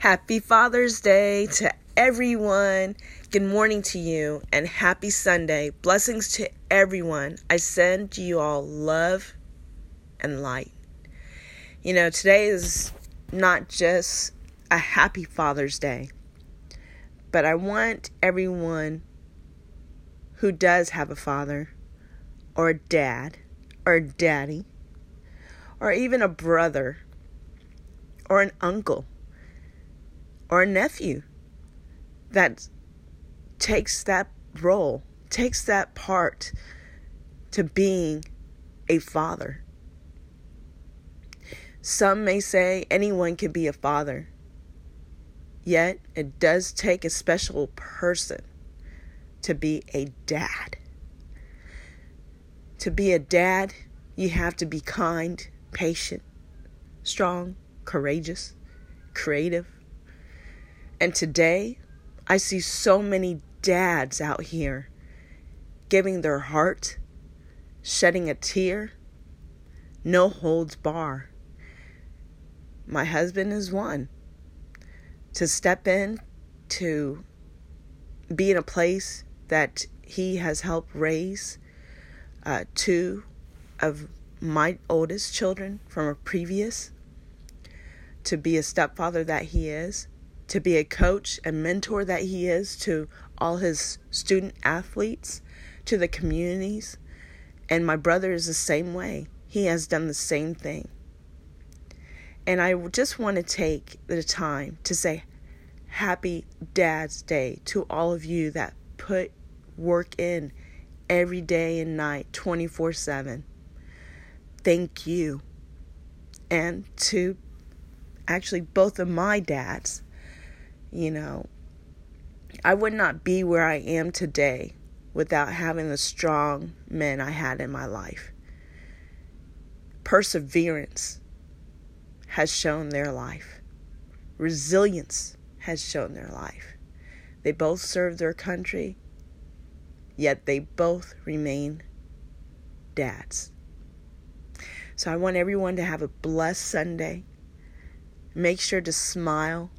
Happy Father's Day to everyone. Good morning to you and happy Sunday. Blessings to everyone. I send you all love and light. You know, today is not just a happy Father's Day, but I want everyone who does have a father or a dad or a daddy or even a brother or an uncle or a nephew that takes that role, takes that part to being a father. Some may say anyone can be a father, yet it does take a special person to be a dad. To be a dad, you have to be kind, patient, strong, courageous, creative, and today, I see so many dads out here giving their heart, shedding a tear, no holds bar. My husband is one to step in to be in a place that he has helped raise uh, two of my oldest children from a previous, to be a stepfather that he is, to be a coach and mentor that he is to all his student athletes, to the communities. And my brother is the same way. He has done the same thing. And I just want to take the time to say happy Dad's Day to all of you that put work in every day and night, 24 7. Thank you. And to actually both of my dads you know, I would not be where I am today without having the strong men I had in my life. Perseverance has shown their life, resilience has shown their life. They both served their country, yet they both remain dads. So I want everyone to have a blessed Sunday. Make sure to smile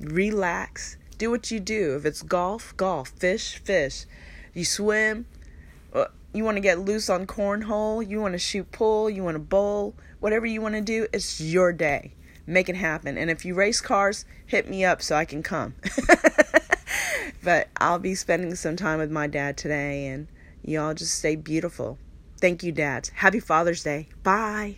relax, do what you do. If it's golf, golf, fish, fish. You swim, uh, you want to get loose on cornhole, you want to shoot pool, you want to bowl, whatever you want to do, it's your day. Make it happen. And if you race cars, hit me up so I can come. but I'll be spending some time with my dad today, and y'all just stay beautiful. Thank you, dads. Happy Father's Day. Bye.